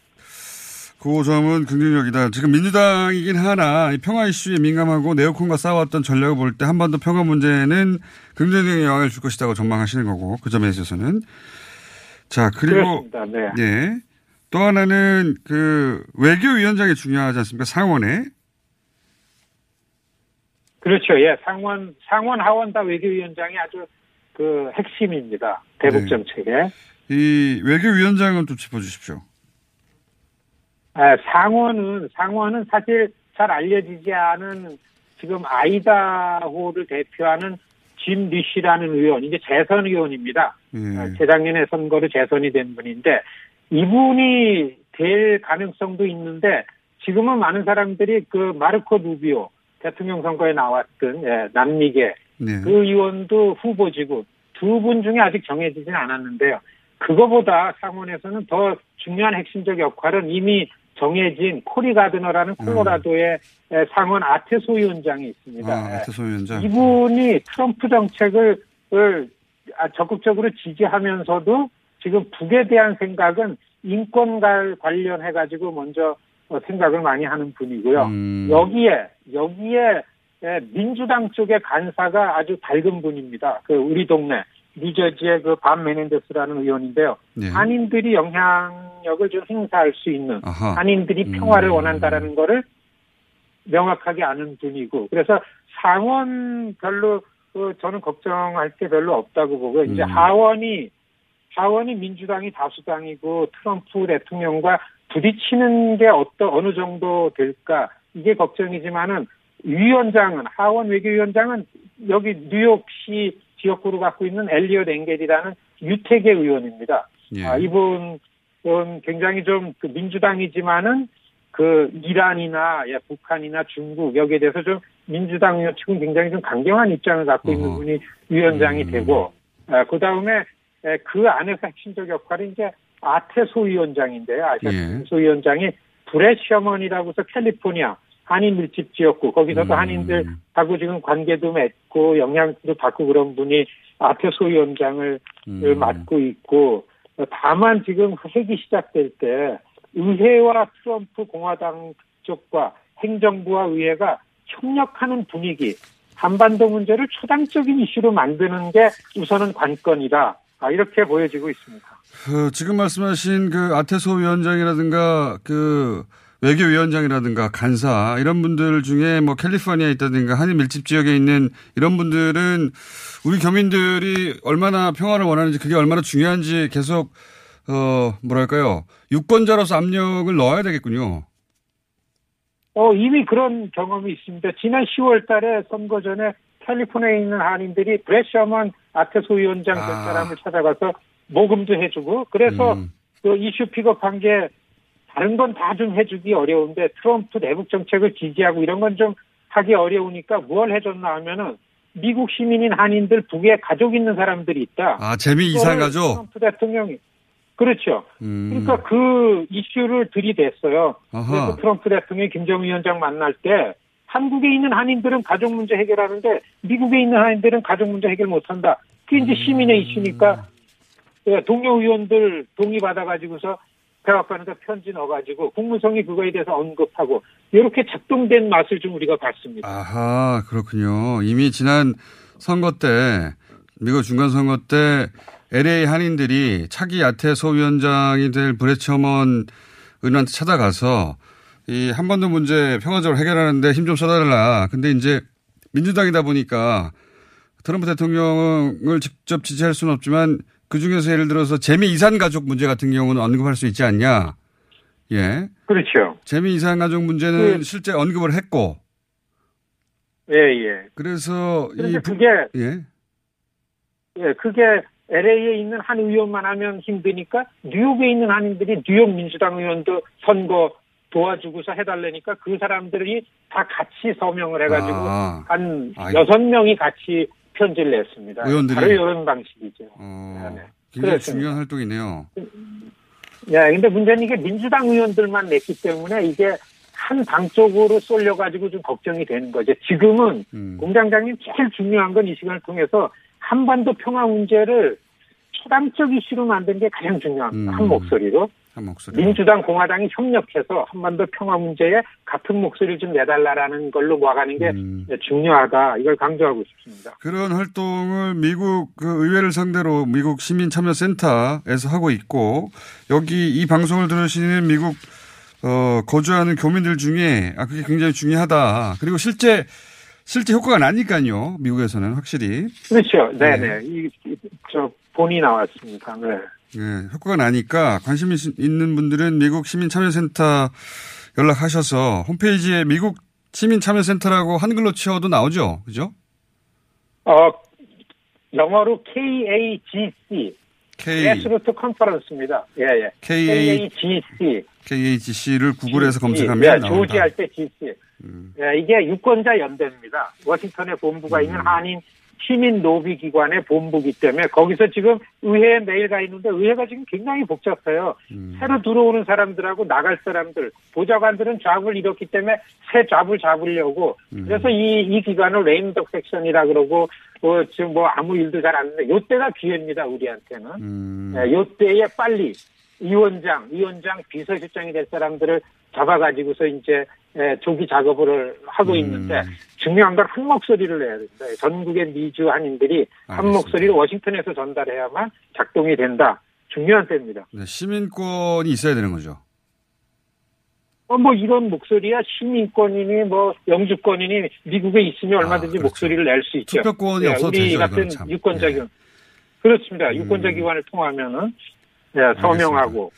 그 점은 긍정적이다. 지금 민주당이긴 하나 이 평화 이슈에 민감하고 네오콘과 싸웠던 전략을 볼 때 한반도 평화 문제는 긍정적인 영향을 줄 것이라고 전망하시는 거고 그 점에 있어서는 자 그리고. 네. 예. 또 하나는 그 외교위원장이 중요하지 않습니까? 상원에 그렇죠. 예, 상원, 상원, 하원 다 외교위원장이 아주 그 핵심입니다. 대북 네. 정책에. 이 외교위원장은 또 짚어주십시오. 아, 상원은, 상원은 사실 잘 알려지지 않은 지금 아이다호를 대표하는 짐 리시라는 의원, 이제 재선 의원입니다. 예. 아, 재작년에 선거로 재선이 된 분인데 이분이 될 가능성도 있는데 지금은 많은 사람들이 그 마르코 루비오 대통령 선거에 나왔던 예, 남미계 네. 그 의원도 후보지고 두 분 중에 아직 정해지진 않았는데요. 그거보다 상원에서는 더 중요한 핵심적 역할은 이미 정해진 코리 가드너라는 콜로라도의 에, 상원 아테소 위원장이 있습니다. 아, 아테소 위원장. 이분이 트럼프 정책을 을 아, 적극적으로 지지하면서도 지금 북에 대한 생각은 인권 관련해 가지고 먼저 어, 생각을 많이 하는 분이고요. 음. 여기에 여기에 에, 민주당 쪽의 간사가 아주 밝은 분입니다. 그 우리 동네 뉴저지의 그밤 메넨데스라는 의원인데요. 네. 한인들이 영향력을 좀 행사할 수 있는 아하. 한인들이 음. 평화를 원한다라는 거를 명확하게 아는 분이고 그래서 상원 별로 그 저는 걱정할 게 별로 없다고 보고 이제 음. 하원이 하원이 민주당이 다수당이고 트럼프 대통령과 부딪히는 게 어떤 어느 정도 될까 이게 걱정이지만은 위원장은 하원 외교위원장은 여기 뉴욕시 지역구로 갖고 있는 엘리엇 앵겔이라는 유태계 의원입니다. 예. 아, 이분 은 굉장히 좀 그 민주당이지만은 그 이란이나 예, 북한이나 중국 여기에 대해서 좀 민주당 의원 측은 굉장히 좀 강경한 입장을 갖고 있는 어허. 분이 위원장이 음. 되고 그 다음에 그 안에서 핵심적 역할이 이제 아테 소 위원장인데요. 예. 아테소 위원장이 브렛 셔먼이라고 해서 캘리포니아 한인 밀집 지역구 거기서도 음. 한인들하고 지금 관계도 맺고 영향도 받고 그런 분이 아테소 위원장을 음. 맡고 있고 다만 지금 핵이 시작될 때 의회와 트럼프 공화당 쪽과 행정부와 의회가 협력하는 분위기 한반도 문제를 초당적인 이슈로 만드는 게 우선은 관건이다. 아, 이렇게 보여지고 있습니다. 그 지금 말씀하신 그 아테소 위원장이라든가 그 외교위원장이라든가 간사 이런 분들 중에 뭐 캘리포니아에 있다든가 한인 밀집 지역에 있는 이런 분들은 우리 교민들이 얼마나 평화를 원하는지 그게 얼마나 중요한지 계속 어 뭐랄까요 유권자로서 압력을 넣어야 되겠군요. 어, 이미 그런 경험이 있습니다. 지난 10월 달에 선거 전에 캘리포니아에 있는 한인들이 브래드 셔먼 아태소위원장 될 아. 사람을 찾아가서 모금도 해주고 그래서 음. 그 이슈 픽업 한 게 다른 건 다 좀 해주기 어려운데 트럼프 대북 정책을 지지하고 이런 건 좀 하기 어려우니까 뭘 해줬나 하면은 미국 시민인 한인들 북에 가족 있는 사람들이 있다. 아 재미 이산가족. 트럼프 대통령이 그렇죠. 음. 그러니까 그 이슈를 들이댔어요. 아하. 그래서 트럼프 대통령이 김정은 위원장 만날 때 한국에 있는 한인들은 가족 문제 해결하는데 미국에 있는 한인들은 가족 문제 해결 못한다. 그게 이제 시민의 이슈니까 예, 동료 의원들 동의 받아가지고서 백악관에다 편지 넣어가지고 국무성이 그거에 대해서 언급하고 이렇게 작동된 맛을 좀 우리가 봤습니다. 아하 그렇군요. 이미 지난 선거 때 미국 중간 선거 때 LA 한인들이 차기 야태 소위원장이 될 브렛 셔먼 의원한테 찾아가서 이 한반도 문제 평화적으로 해결하는데 힘 좀 써달라. 근데 이제 민주당이다 보니까 트럼프 대통령을 직접 지지할 수는 없지만 그 중에서 예를 들어서 재미 이산 가족 문제 같은 경우는 언급할 수 있지 않냐. 예. 그렇죠. 재미 이산 가족 문제는 그- 실제 언급을 했고 예, 예. 그래서 이 부- 그게 예. 예, 그게 LA에 있는 한 의원만 하면 힘드니까 뉴욕에 있는 한인들이 뉴욕 민주당 의원도 선거 도와주고서 해달라니까 그 사람들이 다 같이 서명을 해가지고 아. 한 아, 여섯 명이 같이 편지를 냈습니다. 의원들이? 바로 이런 방식이죠. 어, 네. 굉장히 그렇습니다. 중요한 활동이네요. 예, 근데 문제는 이게 민주당 의원들만 냈기 때문에 이게 한당 쪽으로 쏠려가지고 좀 걱정이 되는 거죠. 지금은 음. 공장장님 제일 중요한 건 이 시간을 통해서 한반도 평화 문제를 초당적 이슈로 만든 게 가장 중요합니다. 음. 한 목소리로. 한 목소리. 민주당, 공화당이 협력해서 한반도 평화 문제에 같은 목소리를 좀 내달라라는 걸로 모아가는 게 음. 중요하다. 이걸 강조하고 싶습니다. 그런 활동을 미국 그 의회를 상대로 미국 시민참여센터에서 하고 있고 여기 이 방송을 들으시는 미국 어, 거주하는 교민들 중에 아 그게 굉장히 중요하다. 그리고 실제 실제 효과가 나니까요. 미국에서는 확실히 그렇죠. 네네. 이, 이- 저 본이 나왔습니다. 네. 예, 효과가 나니까 관심 있- 있는 분들은 미국 시민참여센터 연락하셔서 홈페이지에 미국 시민참여센터라고 한글로 치어도 나오죠. 그죠? 어, 영어로 KAGC. K- 그래스루트 컨퍼런스입니다. 예, 예. KA KAGC. KHC를 구글에서 예, 검색하면 예, 나온다. 조지 할 때 GC. 예, 이게 유권자 연대입니다. 워싱턴에 본부가 음. 있는 한인 시민 노비 기관의 본부기 때문에 거기서 지금 의회에 매일 가 있는데 의회가 지금 굉장히 복잡해요. 음. 새로 들어오는 사람들하고 나갈 사람들, 보좌관들은 잡을 잃었기 때문에 새 잡을 잡으려고 음. 그래서 이, 이 기관을 레임덕 섹션이라 그러고 어, 지금 뭐 아무 일도 잘 안 되는데 요때가 기회입니다 우리한테는. 음. 예, 요때에 빨리 위원장, 위원장, 비서실장이 될 사람들을 잡아가지고서 이제 예, 조기 작업을 하고 음. 있는데 중요한 건 한 목소리를 내야 된다. 전국의 미주 한인들이 한 알겠습니다. 목소리를 워싱턴에서 전달해야만 작동이 된다. 중요한 때입니다. 네, 시민권이 있어야 되는 거죠. 어, 뭐 이런 목소리야 시민권이니 뭐 영주권이니 미국에 있으면 얼마든지 목소리를 낼 수 있죠. 아. 투표권이 예, 없어도 우리 되죠, 같은 참. 예. 음. 유권자 기관 그렇습니다. 유권자 기관을 통하면은 예, 서명하고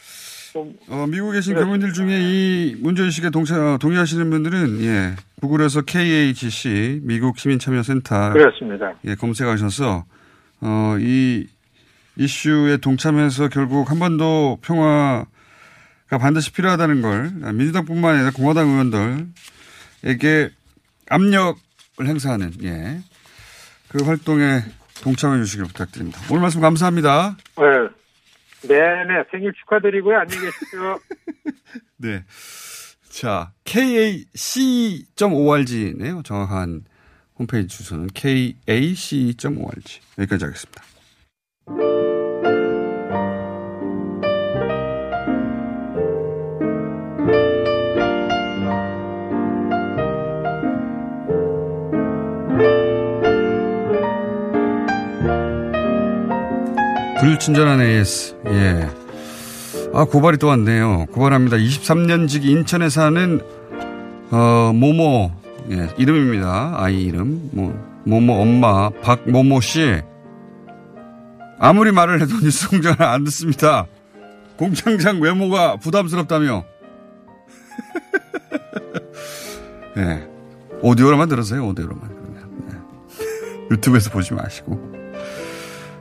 어, 미국에 계신 교민들 중에 이 문제의식에 동차, 어, 동의하시는 분들은, 예, 구글에서 KHC, 미국 시민참여센터. 그렇습니다. 예, 검색하셔서, 어, 이 이슈에 동참해서 결국 한반도 평화가 반드시 필요하다는 걸, 아, 민주당뿐만 아니라 공화당 의원들에게 압력을 행사하는, 예, 그 활동에 동참해 주시길 부탁드립니다. 오늘 말씀 감사합니다. 네. 네네 생일 축하드리고요. 안녕히 계십시오. 네. 자, kac.org네요. 정확한 홈페이지 주소는 kac.org. 여기까지 하겠습니다. 불친절한 AS. 예. 아, 고발이 또 왔네요. 고발합니다. 23년 직 인천에 사는, 어, 모모, 예, 이름입니다. 아이 이름. 뭐, 모모 엄마, 박모모 씨. 아무리 말을 해도 뉴스 공장을 안 듣습니다. 공장장 외모가 부담스럽다며. 예. 오디오로만 들으세요, 오디오로만. 예. 유튜브에서 보지 마시고.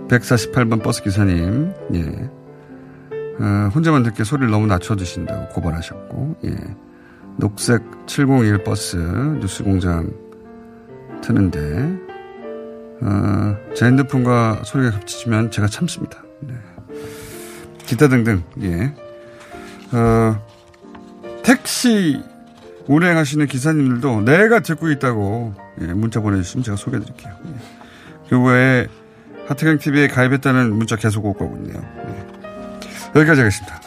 148번 버스 기사님, 예. 어, 혼자만 듣게 소리를 너무 낮춰주신다고 고발하셨고, 예. 녹색 701 버스 뉴스 공장 트는데, 어, 제 핸드폰과 소리가 겹치면 제가 참습니다. 네. 기타 등등, 예. 어, 택시 운행하시는 기사님들도 내가 듣고 있다고, 예, 문자 보내주시면 제가 소개해 드릴게요. 예. 그 외에 하트경 TV에 가입했다는 문자 계속 가고 있네요. 네. 여기까지 하겠습니다.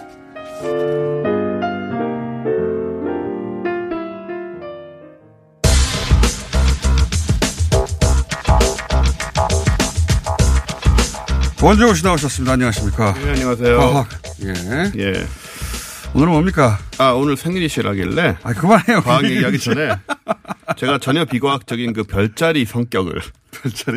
원정호 씨 나오셨습니다. 안녕하십니까. 네, 안녕하세요. 과학. 예. 예. 오늘은 뭡니까? 아, 오늘 생일이시라길래. 아, 그만해요. 과학 얘기하기 전에 제가 전혀 비과학적인 그 별자리 성격을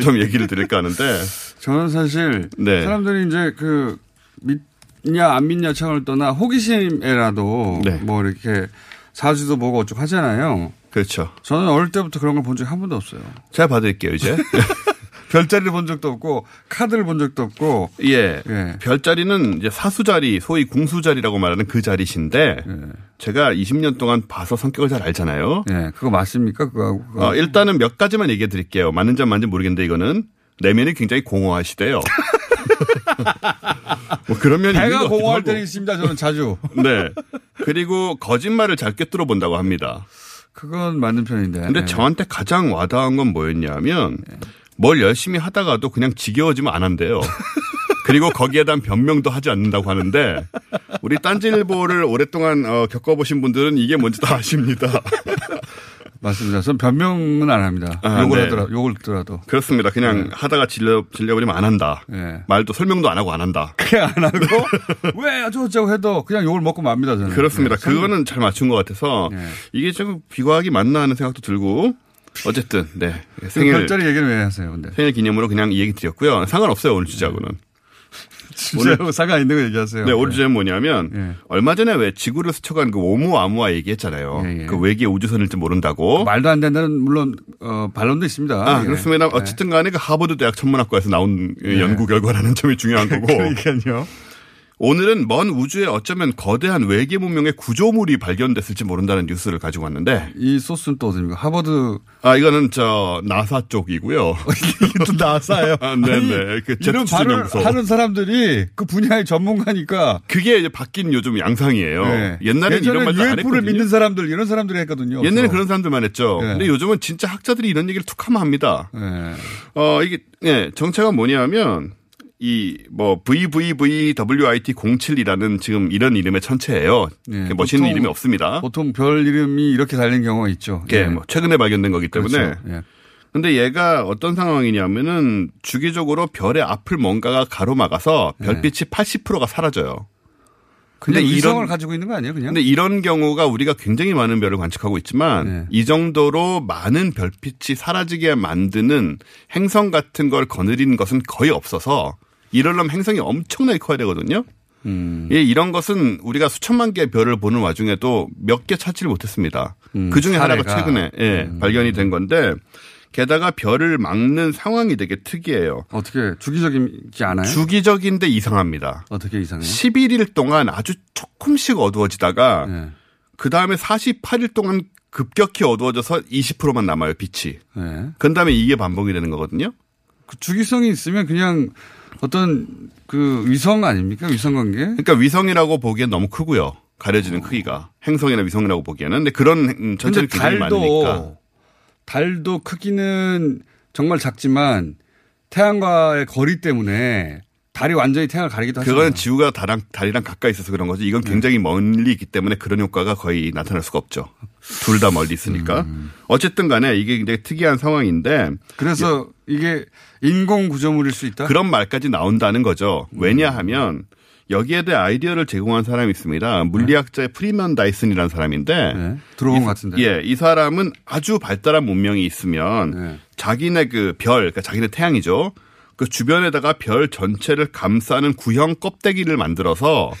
좀 얘기를 드릴까 하는데. 저는 사실 네. 사람들이 이제 그 믿냐 안 믿냐 차원을 떠나 호기심에라도 네. 뭐 이렇게 사주도 보고 어쩌고 하잖아요. 그렇죠. 저는 어릴 때부터 그런 걸 본 적이 한 번도 없어요. 제가 봐드릴게요, 이제. 별자리를 본 적도 없고 카드를 본 적도 없고 예. 별자리는 이제 사수자리, 소위 궁수자리라고 말하는 그 자리신데 제가 20년 동안 봐서 성격을 잘 알잖아요. 예, 그거 맞습니까? 그거하고. 그거. 어, 일단은 몇 가지만 얘기해 드릴게요. 맞는 점 맞는지 모르겠는데 이거는 내면이 굉장히 공허하시대요. 뭐 그런 면이 배가 공허할. 때는 있습니다. 저는 자주. 네. 그리고 거짓말을 잘 꿰뚫어 본다고 합니다. 그건 맞는 편인데. 근데 네. 저한테 가장 와닿은 건 뭐였냐면 뭘 열심히 하다가도 그냥 지겨워지면 안 한대요. 그리고 거기에 대한 변명도 하지 않는다고 하는데 우리 딴지일보를 오랫동안 어, 겪어보신 분들은 이게 뭔지 다 아십니다. 맞습니다. 전 변명은 안 합니다. 아, 욕을 네. 하더라, 욕을 듣더라도. 그렇습니다. 그냥 네. 하다가 질려, 질려버리면 안 한다. 네. 말도 설명도 안 하고 안 한다. 그냥 안 하고 왜 어쩌고저쩌고 해도 그냥 욕을 먹고 맙니다. 저는. 그렇습니다. 네. 그거는 잘 맞춘 것 같아서 이게 좀 비과학이 맞나 하는 생각도 들고 어쨌든 네 생일 별자리 얘기는 왜 하세요? 근데 생일 기념으로 그냥 이 얘기 드렸고요. 상관없어요 오늘 주제하고는. 주제하고 상관 있는 거 얘기하세요. 네, 오늘 주제는 뭐냐면 얼마 전에 왜 지구를 스쳐간 그 오umu아무아 얘기했잖아요. 그 외계 우주선일지 모른다고. 말도 안 된다는 물론 어, 반론도 있습니다. 아, 예. 그렇습니다. 네. 어쨌든 간에 그 하버드 대학 천문학과에서 나온 네. 연구 결과라는 점이 중요한 거고. 그러니까요. 오늘은 먼 우주에 어쩌면 거대한 외계 문명의 구조물이 발견됐을지 모른다는 뉴스를 가지고 왔는데 이 소스는 또 어딥니까? 하버드. 아, 이거는 저 나사 쪽이고요. 이게 또 나사예요. 아, 네네. 그 이런 발을. 하는 사람들이 그 분야의 전문가니까. 그게 이제 바뀐 요즘 양상이에요. 네. 옛날에는 이런 말도 안 했거든요. 믿는 사람들 이런 사람들이 했거든요. 옛날에. 그런 사람들만 했죠. 네. 근데 요즘은 진짜 학자들이 이런 얘기를 툭 하면 합니다. 네. 어, 이게, 예, 정체가 뭐냐면, 이, 뭐, VVVWIT 07이라는 지금 이런 이름의 천체예요. 네, 그 멋있는 이름이 없습니다. 보통 별 이름이 이렇게 달린 경우가 있죠. 예, 뭐 최근에 발견된 거기 때문에. 그렇죠. 예. 근데 얘가 어떤 상황이냐면은 주기적으로 별의 앞을 뭔가가 가로막아서 별빛이 80%가 사라져요. 근데 위성을 이런- 가지고 있는 거 아니에요, 그냥? 근데 이런 경우가 우리가 굉장히 많은 별을 관측하고 있지만 네. 이 정도로 많은 별빛이 사라지게 만드는 행성 같은 걸 거느리는 것은 거의 없어서 이러려면 행성이 엄청나게 커야 되거든요. 음. 예, 이런 것은 우리가 수천만 개의 별을 보는 와중에도 몇 개 찾지를 못했습니다. 음, 그 중에 하나가. 최근에 예, 발견이 된 건데 게다가 별을 막는 상황이 되게 특이해요. 어떻게 주기적이지 않아요? 주기적인데 이상합니다. 어떻게 이상해요? 11일 동안 아주 조금씩 어두워지다가 네. 그 다음에 48일 동안 급격히 어두워져서 20%만 남아요, 빛이. 네. 그 다음에 이게 반복이 되는 거거든요. 그 주기성이 있으면 그냥 어떤 그 위성 아닙니까? 위성 관계? 그러니까 위성이라고 보기엔 너무 크고요. 가려지는 크기가. 행성이나 위성이라고 보기에는. 근데 그런 음, 전체는 굉장히 많으니까. 달도 달도 크기는 정말 작지만 태양과의 거리 때문에 달이 완전히 태양을 가리기도 하잖아요. 그거는 지구가 달랑, 달이랑 가까이 있어서 그런 거지. 이건 굉장히 네. 멀리 있기 때문에 그런 효과가 거의 나타날 수가 없죠. 둘 다 멀리 있으니까. 어쨌든 간에 이게 굉장히 특이한 상황인데. 그래서 이게 인공 구조물일 수 있다? 그런 말까지 나온다는 거죠. 왜냐하면 여기에 대해 아이디어를 제공한 사람이 있습니다. 물리학자의 프리먼 다이슨이라는 사람인데 네. 들어본 같은데. 예, 이 사람은 아주 발달한 문명이 있으면 네. 자기네 그 별, 그러니까 자기네 태양이죠. 그 주변에다가 별 전체를 감싸는 구형 껍데기를 만들어서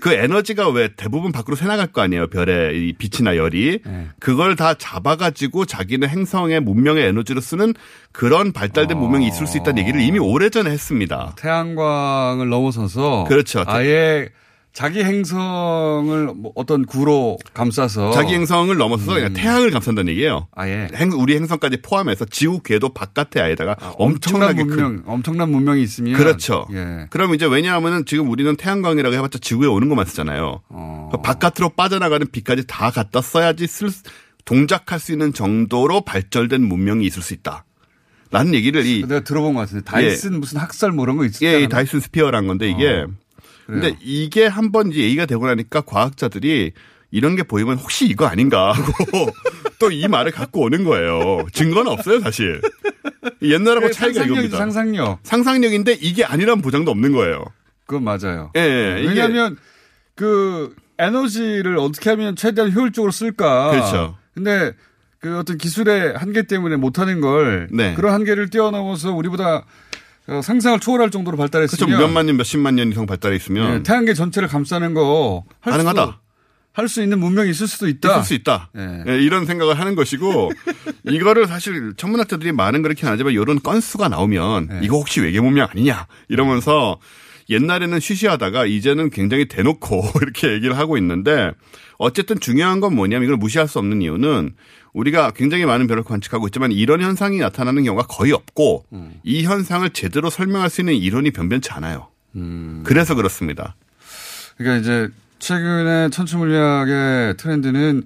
그 에너지가 왜 대부분 밖으로 새나갈 거 아니에요. 별의 이 빛이나 열이. 네. 그걸 다 잡아가지고 자기네 행성의 문명의 에너지로 쓰는 그런 발달된 문명이 있을 수 있다는 얘기를 이미 오래전에 했습니다. 태양광을 넘어서서 그렇죠. 아예 자기 행성을 뭐 어떤 구로 감싸서 자기 행성을 넘어서서 그냥 태양을 감싼다는 얘기예요. 아예 행- 우리 행성까지 포함해서 지구 궤도 바깥에 아예다가 엄청난 엄청나게 문명, 큰 엄청난 문명이 있으면 그렇죠. 예. 그럼 이제 왜냐하면은 지금 우리는 태양광이라고 해봤자 지구에 오는 것만 쓰잖아요. 어. 바깥으로 빠져나가는 빛까지 다 갖다 써야지 쓸, 동작할 수 있는 정도로 발전된 문명이 있을 수 있다. 라는 얘기를 이 내가 들어본 것 같은데 다이슨 무슨 학살 뭐 이런 거 있었잖아요. 예, 이 다이슨 스피어란 건데 이게 어, 근데 그래요. 이게 한번 이제 얘기가 되고 나니까 과학자들이 이런 게 보이면 혹시 이거 아닌가 하고 또 이 말을 갖고 오는 거예요. 증거는 없어요, 사실. 옛날하고 차이가 이겁니다. 상상력. 상상력인데 이게 아니란 보장도 없는 거예요. 그건 맞아요. 예, 예, 왜냐하면 그 에너지를 어떻게 하면 최대한 효율적으로 쓸까. 그렇죠. 근데 그 어떤 기술의 한계 때문에 못하는 걸 네. 그런 한계를 뛰어넘어서 우리보다 어, 상상을 초월할 정도로 그렇죠. 발달했으면 몇만 년, 몇십만 년 이상 발달해 있으면 예, 태양계 전체를 감싸는 거 할 가능하다. 할 수 있는 문명이 있을 수도 있다. 있을 수 있다. 예, 이런 생각을 하는 것이고 이거를 사실 천문학자들이 말은 그렇게 안 하지만 이런 건수가 나오면 네. 이거 혹시 외계 문명 아니냐 이러면서 옛날에는 쉬쉬하다가 이제는 굉장히 대놓고 이렇게 얘기를 하고 있는데 어쨌든 중요한 건 뭐냐면 이걸 무시할 수 없는 이유는 우리가 굉장히 많은 별을 관측하고 있지만 이런 현상이 나타나는 경우가 거의 없고 이 현상을 제대로 설명할 수 있는 이론이 변변치 않아요. 그래서 그렇습니다. 그러니까 이제 최근에 천체 물리학의 트렌드는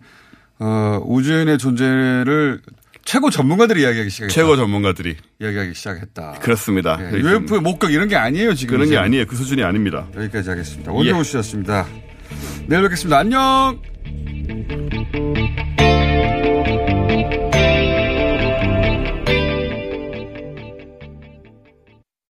어, 우주인의 존재를 최고 전문가들이 이야기하기 시작했다. 최고 전문가들이 이야기하기 시작했다. 그렇습니다. 네, UFO의 목격 이런 게 아니에요 지금. 그런 게 이제. 아니에요. 그 수준이 아닙니다. 여기까지 하겠습니다. 원정우 예. 씨였습니다. 내일 뵙겠습니다. 안녕.